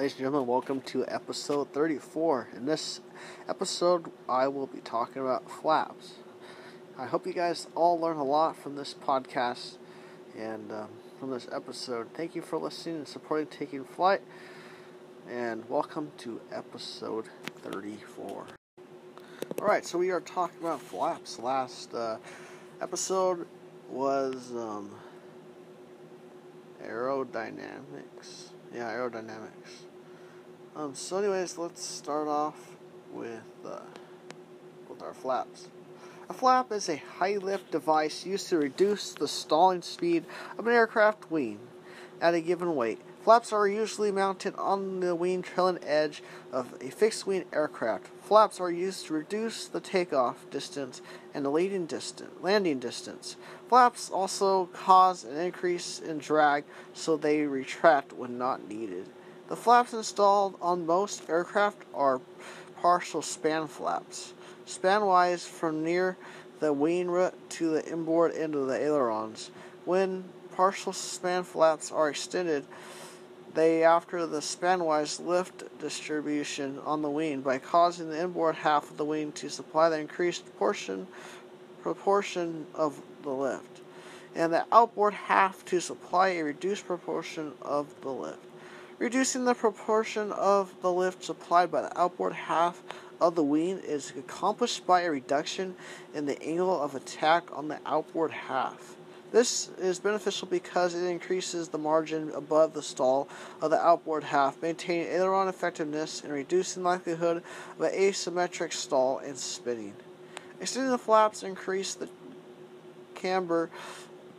Ladies and gentlemen, welcome to episode 34. In this episode, I will be talking about flaps. I hope you guys all learn a lot from this podcast and um, from this episode. Thank you for listening and supporting Taking Flight, and welcome to episode 34. Alright, so we are talking about flaps. Last uh, episode was um, aerodynamics. Yeah, aerodynamics. Um, so, anyways, let's start off with uh, with our flaps. A flap is a high lift device used to reduce the stalling speed of an aircraft wing at a given weight. Flaps are usually mounted on the wing trailing edge of a fixed wing aircraft. Flaps are used to reduce the takeoff distance and the landing distance. Landing distance. Flaps also cause an increase in drag, so they retract when not needed. The flaps installed on most aircraft are partial span flaps, spanwise from near the wing root to the inboard end of the ailerons. When partial span flaps are extended, they after the spanwise lift distribution on the wing by causing the inboard half of the wing to supply the increased portion proportion of the lift, and the outboard half to supply a reduced proportion of the lift. Reducing the proportion of the lift supplied by the outboard half of the wing is accomplished by a reduction in the angle of attack on the outboard half. This is beneficial because it increases the margin above the stall of the outboard half, maintaining aileron effectiveness and reducing likelihood of an asymmetric stall and spinning. Extending the flaps increase the camber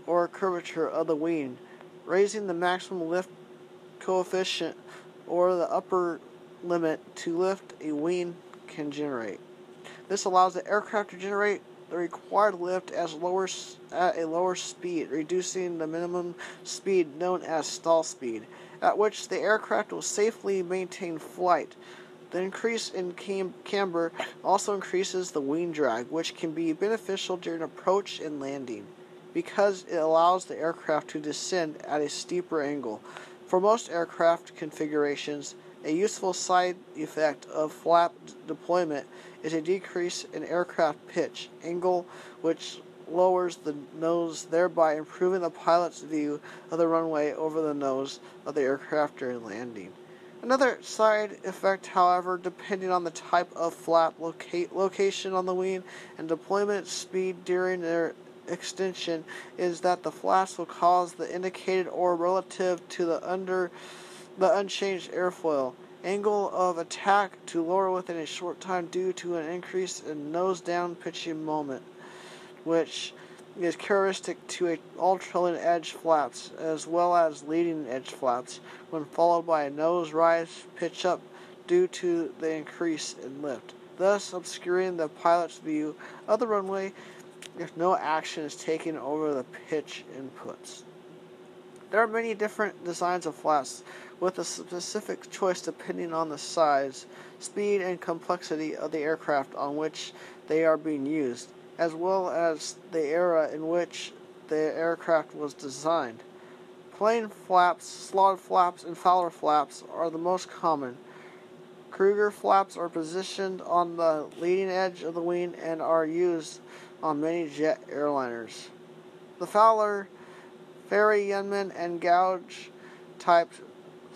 or curvature of the wing, raising the maximum lift coefficient or the upper limit to lift a wing can generate. This allows the aircraft to generate the required lift as lower, at a lower speed, reducing the minimum speed known as stall speed, at which the aircraft will safely maintain flight. The increase in cam- camber also increases the wing drag, which can be beneficial during approach and landing because it allows the aircraft to descend at a steeper angle. For most aircraft configurations, a useful side effect of flap deployment is a decrease in aircraft pitch angle, which lowers the nose, thereby improving the pilot's view of the runway over the nose of the aircraft during landing. Another side effect, however, depending on the type of flap loca- location on the wing and deployment speed during their extension is that the flaps will cause the indicated or relative to the under the unchanged airfoil. Angle of attack to lower within a short time due to an increase in nose down pitching moment, which is characteristic to all trailing edge flaps as well as leading edge flaps when followed by a nose rise pitch up due to the increase in lift, thus obscuring the pilot's view of the runway if no action is taken over the pitch inputs. There are many different designs of flaps with a specific choice depending on the size, speed, and complexity of the aircraft on which they are being used, as well as the era in which the aircraft was designed. Plain flaps, slotted flaps, and Fowler flaps are the most common. Kruger flaps are positioned on the leading edge of the wing and are used on many jet airliners. The Fowler, Fairey-Yeoman, and Gouge types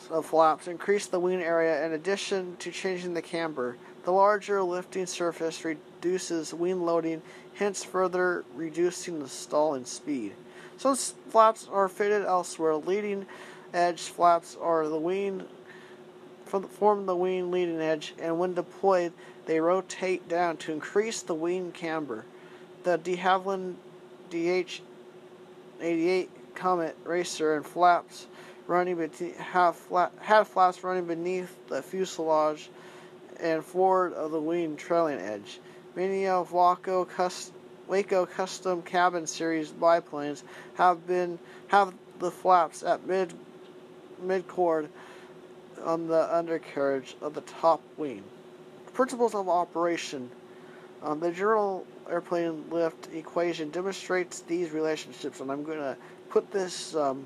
of flaps increase the wing area in addition to changing the camber. The larger lifting surface reduces wing loading, hence further reducing the stalling speed. Some flaps are fitted elsewhere. Leading edge flaps are the wing form the wing leading edge, and when deployed, they rotate down to increase the wing camber. The de Havilland DH-88 Comet Racer and flaps running beneath, have flat, flaps running beneath the fuselage and forward of the wing trailing edge. Many of Waco, cust, Waco custom cabin series biplanes have been have the flaps at mid mid chord on the undercarriage of the top wing. Principles of operation. Um, the general airplane lift equation demonstrates these relationships, and I'm going to put this um,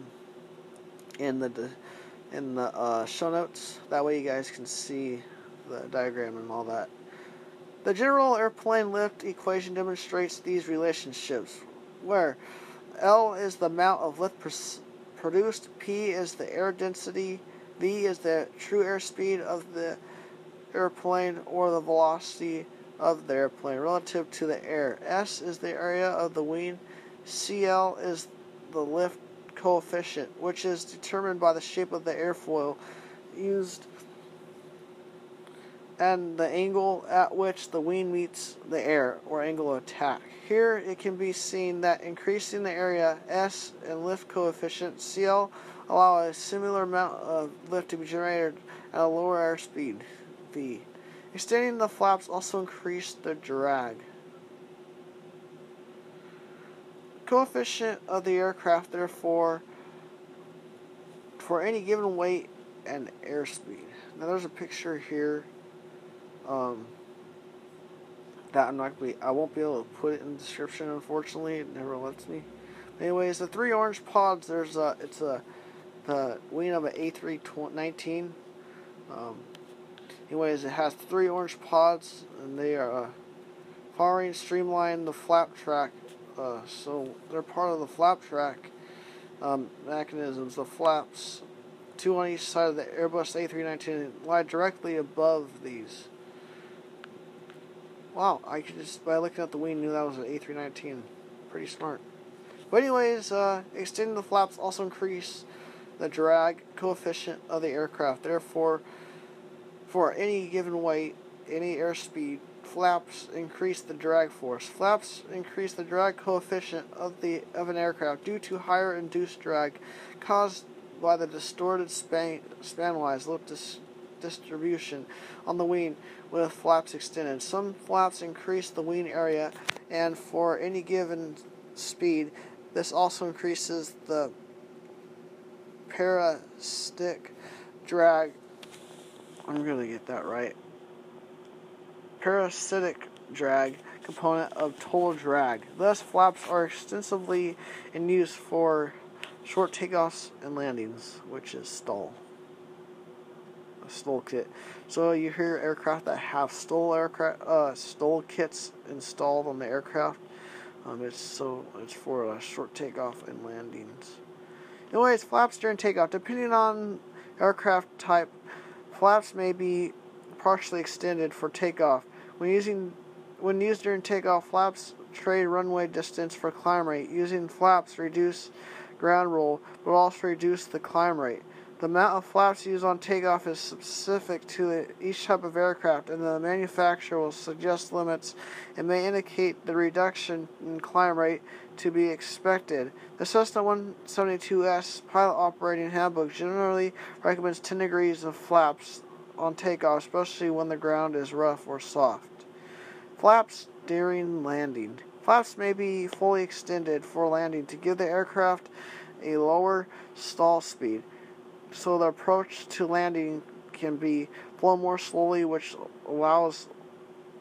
in the in the uh, show notes. That way you guys can see the diagram and all that. The general airplane lift equation demonstrates these relationships, where L is the amount of lift produced, P is the air density, V is the true airspeed of the airplane or the velocity of the airplane relative to the air. S is the area of the wing. CL is the lift coefficient, which is determined by the shape of the airfoil used and the angle at which the wing meets the air, or angle of attack. Here it can be seen that increasing the area S and lift coefficient CL allow a similar amount of lift to be generated at a lower airspeed V. Extending the flaps also increase the drag. Coefficient of the aircraft, therefore, for any given weight and airspeed. Now there's a picture here um, that I'm not be, I won't be able to put it in the description. Unfortunately, it never lets me. Anyways, the three orange pods. There's a it's a the wing of an A319. Um, anyways, it has three orange pods, and they are uh, powering streamline the flap track. Uh, so they're part of the flap track um, mechanisms. The flaps, two on each side of the Airbus A319, lie directly above these. Wow, I could just, by looking at the wing, knew that was an A319. Pretty smart. But anyways, uh, extending the flaps also increase the drag coefficient of the aircraft. Therefore, for any given weight, any airspeed, flaps increase the drag force. Flaps increase the drag coefficient of the of an aircraft due to higher induced drag caused by the distorted span spanwise lift dis distribution on the wing with flaps extended. Some flaps increase the wing area, and for any given speed, this also increases the parasitic drag. I'm going to get that right. Parasitic drag component of total drag. Thus, flaps are extensively in use for short takeoffs and landings, which is STOL stall kit. So you hear aircraft that have stall aircraft uh, STOL kits installed on the aircraft. Um, it's so it's for uh, short takeoff and landings. Anyways, flaps during takeoff, depending on aircraft type, flaps may be partially extended for takeoff. When using when used during takeoff, flaps trade runway distance for climb rate. Using flaps reduce ground roll, but also reduce the climb rate. The amount of flaps used on takeoff is specific to each type of aircraft, and the manufacturer will suggest limits and may indicate the reduction in climb rate to be expected. The Cessna 172S pilot operating handbook generally recommends 10 degrees of flaps on takeoff, especially when the ground is rough or soft. Flaps during landing. Flaps may be fully extended for landing to give the aircraft a lower stall speed so the approach to landing can be flown more slowly, which allows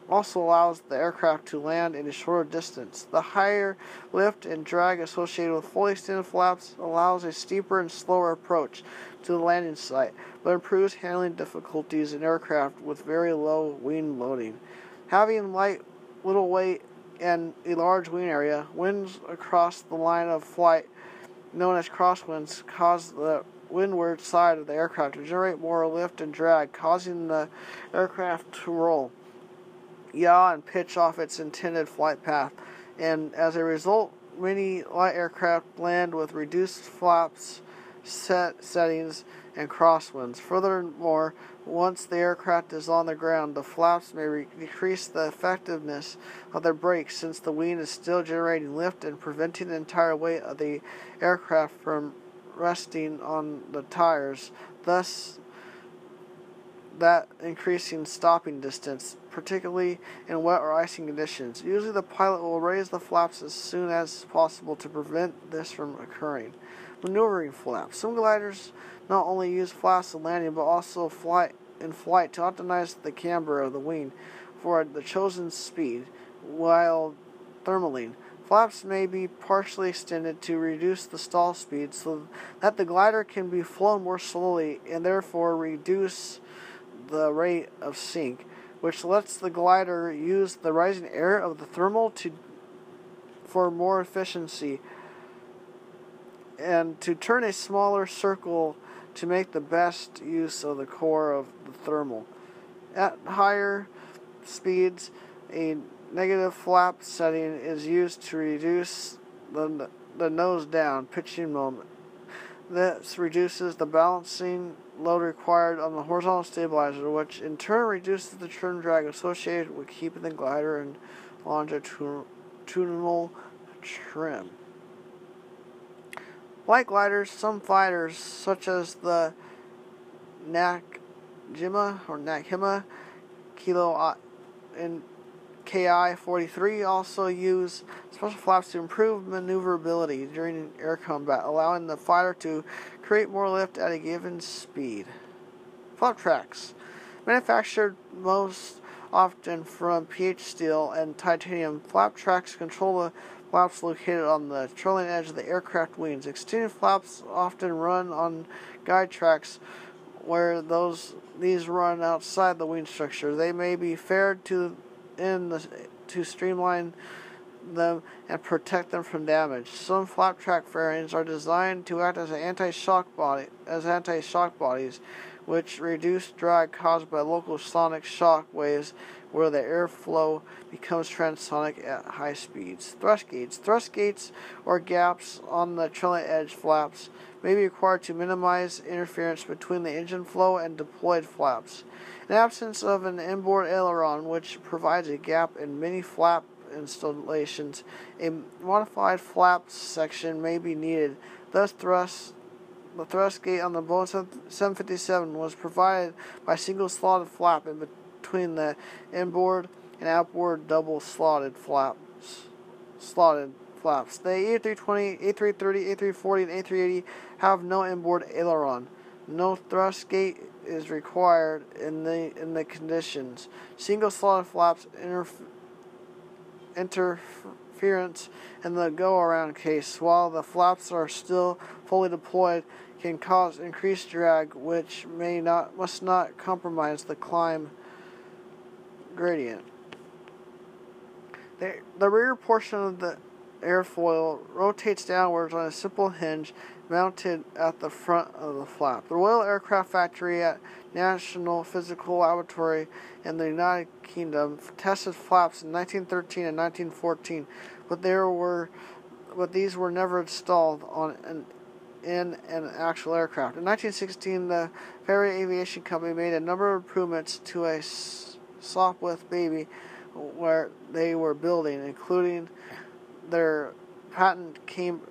also allows the aircraft to land in a shorter distance. The higher lift and drag associated with fully extended flaps allows a steeper and slower approach to the landing site, but improves handling difficulties in aircraft with very low wing loading. Having light, little weight, and a large wing area, winds across the line of flight, known as crosswinds, cause the windward side of the aircraft to generate more lift and drag, causing the aircraft to roll, yaw, and pitch off its intended flight path. And as a result, many light aircraft land with reduced flaps, set settings, and crosswinds. Furthermore, once the aircraft is on the ground, the flaps may re- decrease the effectiveness of their brakes since the wing is still generating lift and preventing the entire weight of the aircraft from resting on the tires, thus that increasing stopping distance, particularly in wet or icing conditions. Usually the pilot will raise the flaps as soon as possible to prevent this from occurring. Maneuvering flaps. Some gliders not only use flaps in landing but also flight in flight to optimize the camber of the wing for the chosen speed while thermaling. Flaps may be partially extended to reduce the stall speed so that the glider can be flown more slowly and therefore reduce the rate of sink, which lets the glider use the rising air of the thermal to for more efficiency and to turn a smaller circle to make the best use of the core of the thermal. At higher speeds, a negative flap setting is used to reduce the, the nose down pitching moment. This reduces the balancing load required on the horizontal stabilizer, which in turn reduces the trim drag associated with keeping the glider in longitudinal trim. Like gliders, some fighters, such as the Nakjima or Nakima Kilo uh, and KI 43, also use special flaps to improve maneuverability during air combat, allowing the fighter to create more lift at a given speed. Flap tracks. Manufactured most often from PH steel and titanium, flap tracks control the flaps located on the trailing edge of the aircraft wings. Extended flaps often run on guide tracks where those these run outside the wing structure. They may be faired to in the to streamline them and protect them from damage. Some flap track fairings are designed to act as an anti-shock body as anti-shock bodies, which reduce drag caused by local sonic shock waves where the airflow becomes transonic at high speeds. Thrust gates. Thrust gates or gaps on the trailing edge flaps may be required to minimize interference between the engine flow and deployed flaps. In absence of an inboard aileron, which provides a gap in many flap installations, a modified flap section may be needed. Thus, thrust the thrust gate on the Boeing 757 was provided by single slotted flap in between the inboard and outboard double slotted flaps. Slotted flaps. The A320, A330, A340, and A380 have no inboard aileron. No thrust gate is required in the in the conditions. Single slotted flaps interf- interference in the go-around case, while the flaps are still fully deployed, can cause increased drag, which may not must not compromise the climb gradient. The, the rear portion of the airfoil rotates downwards on a simple hinge mounted at the front of the flap. The Royal Aircraft Factory at National Physical Laboratory in the United Kingdom tested flaps in 1913 and 1914, but there were but these were never installed on an in an actual aircraft. In 1916, the Fairey Aviation Company made a number of improvements to a Sopwith Baby where they were building, including their patent cam-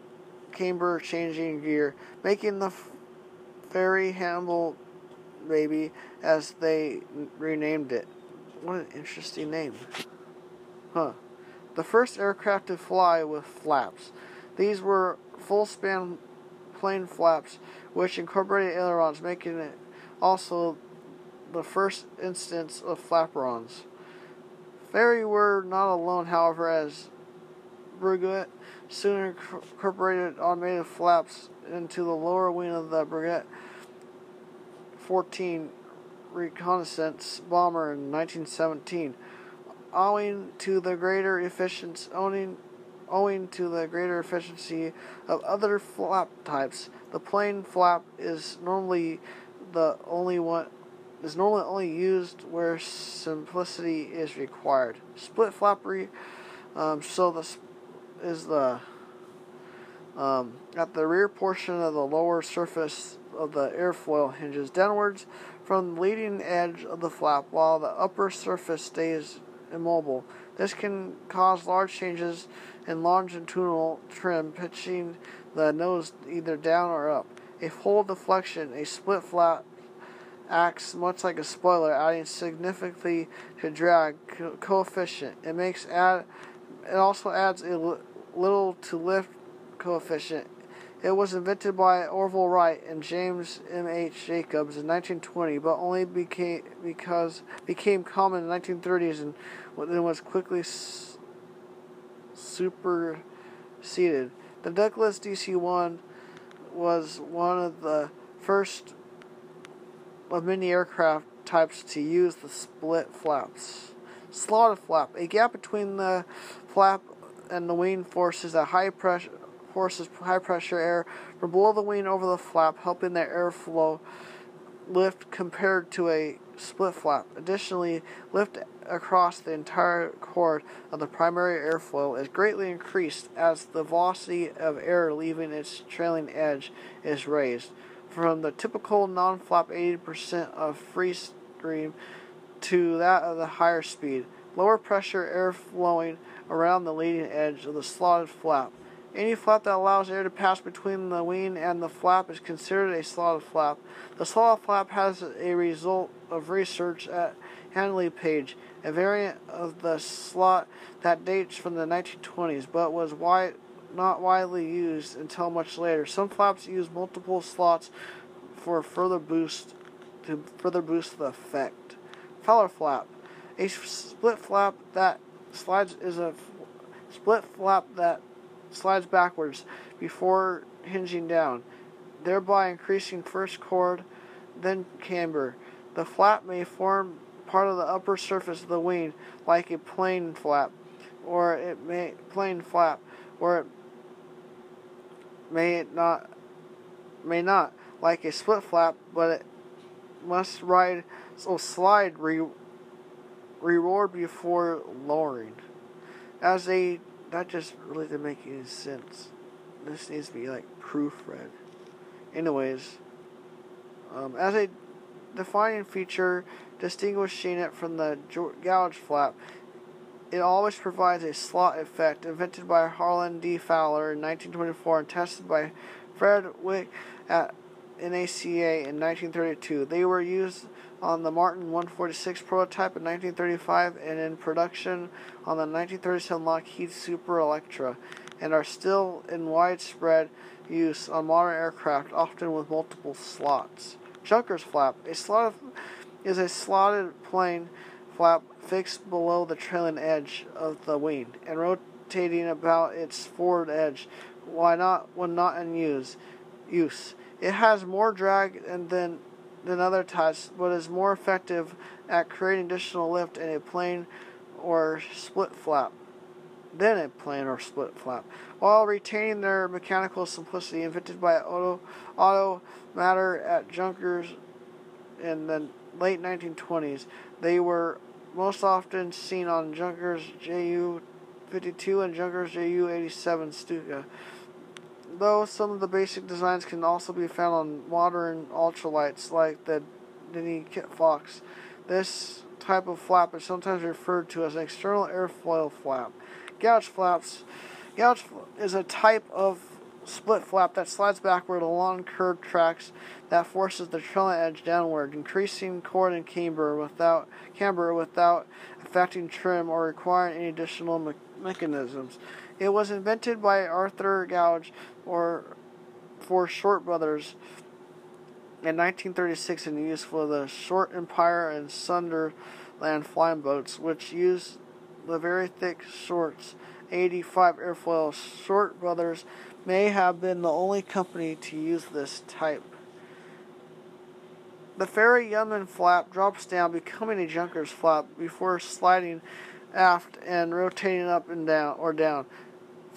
camber changing gear, making the Fairey Hamble Baby as they renamed it. What an interesting name. Huh. The first aircraft to fly with flaps. These were full span plain flaps which incorporated ailerons, making it also the first instance of flaperons. Fairey were not alone, however, as Breguet soon incorporated automated flaps into the lower wing of the Breguet 14 reconnaissance bomber in 1917. Owing to the greater efficiency, owing, owing to the greater efficiency of other flap types, the plain flap is normally the only one is normally only used where simplicity is required. Split flappery, um, so the is the um, at the rear portion of the lower surface of the airfoil hinges downwards from the leading edge of the flap while the upper surface stays immobile. This can cause large changes in longitudinal trim, pitching the nose either down or up. A full deflection, a split flap acts much like a spoiler, adding significantly to drag co- coefficient. It makes add. It also adds a little to lift coefficient. It was invented by Orville Wright and James M. H. Jacobs in 1920, but only became because became common in the 1930s and then was quickly s- superseded. The Douglas DC 1 was one of the first of many aircraft types to use the split flaps. Slotted flap. A gap between the flap and the wing forces a high pressure forces high pressure air from below the wing over the flap, helping the airflow lift compared to a split flap. Additionally, lift across the entire chord of the primary airflow is greatly increased as the velocity of air leaving its trailing edge is raised from the typical non-flap 80% of free stream to that of the higher speed. Lower pressure air flowing around the leading edge of the slotted flap. Any flap that allows air to pass between the wing and the flap is considered a slotted flap. The slotted flap has a result of research at Handley Page, a variant of the slot that dates from the 1920s but was wide, not widely used until much later. Some flaps use multiple slots for further boost to further boost the effect. Fowler flap, a split flap that slides is a split flap that slides backwards before hinging down, thereby increasing first chord, then camber. The flap may form part of the upper surface of the wing, like a plain flap, or it may plain flap, or it may not may not like a split flap, but it must ride so slide re, reward before lowering. As a that just really didn't make any sense. This needs to be like proofread. Anyways, um, as a defining feature distinguishing it from the gouge flap, it always provides a slot effect invented by Harlan D. Fowler in 1924 and tested by Fred Weick at NACA in 1932. They were used on the Martin 146 prototype in 1935 and in production on the 1937 Lockheed Super Electra and are still in widespread use on modern aircraft, often with multiple slots. Junkers flap. A slot is a slotted plain flap fixed below the trailing edge of the wing and rotating about its forward edge. Why not when not in use? Use. It has more drag and than than other but is more effective at creating additional lift in a plain or split flap than a plain or split flap, while retaining their mechanical simplicity invented by Otto, Otto Mader at Junkers in the late 1920s. They were most often seen on Junkers Ju 52 and Junkers Ju 87 Stuka though some of the basic designs can also be found on modern ultralights like the Denney Kitfox. This type of flap is sometimes referred to as an external airfoil flap. Gouge flaps. Gouge is a type of split flap that slides backward along curved tracks that forces the trailing edge downward, increasing chord and camber without camber without affecting trim or requiring any additional me- mechanisms. It was invented by Arthur Gouge or for Short Brothers in 1936 and used for the Short Empire and Sunderland flying boats, which used the very thick shorts. 85 airfoil Short Brothers may have been the only company to use this type. The Fairey Yeoman flap drops down, becoming a junker's flap before sliding aft and rotating up and down or down.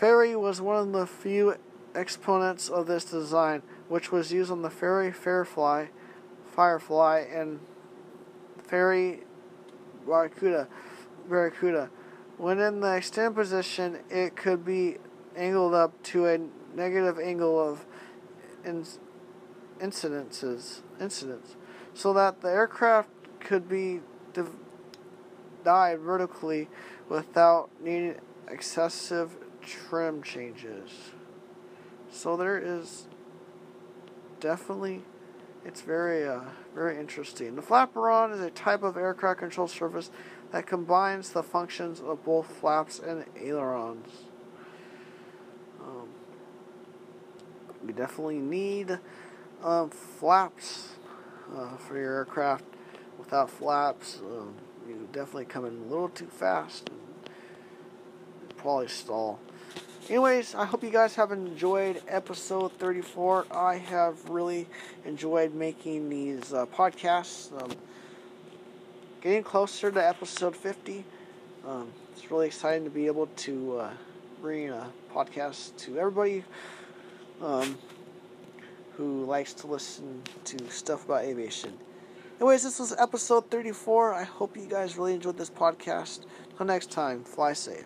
Fairey was one of the few exponents of this design, which was used on the Fairey Firefly, Firefly and Fairey Barracuda. Barracuda. When in the extended position, it could be angled up to a negative angle of incidences, incidence, so that the aircraft could be div- dive vertically without needing excessive trim changes. So there is definitely, it's very, uh, very interesting. The flaperon is a type of aircraft control surface that combines the functions of both flaps and ailerons. Um, you definitely need um, flaps uh, for your aircraft. Without flaps, um, you definitely come in a little too fast and probably stall. Anyways, I hope you guys have enjoyed episode 34. I have really enjoyed making these uh, podcasts. Um, getting closer to episode 50. Um, it's really exciting to be able to uh, bring a podcast to everybody um, who likes to listen to stuff about aviation. Anyways, this was episode 34. I hope you guys really enjoyed this podcast. Until next time, fly safe.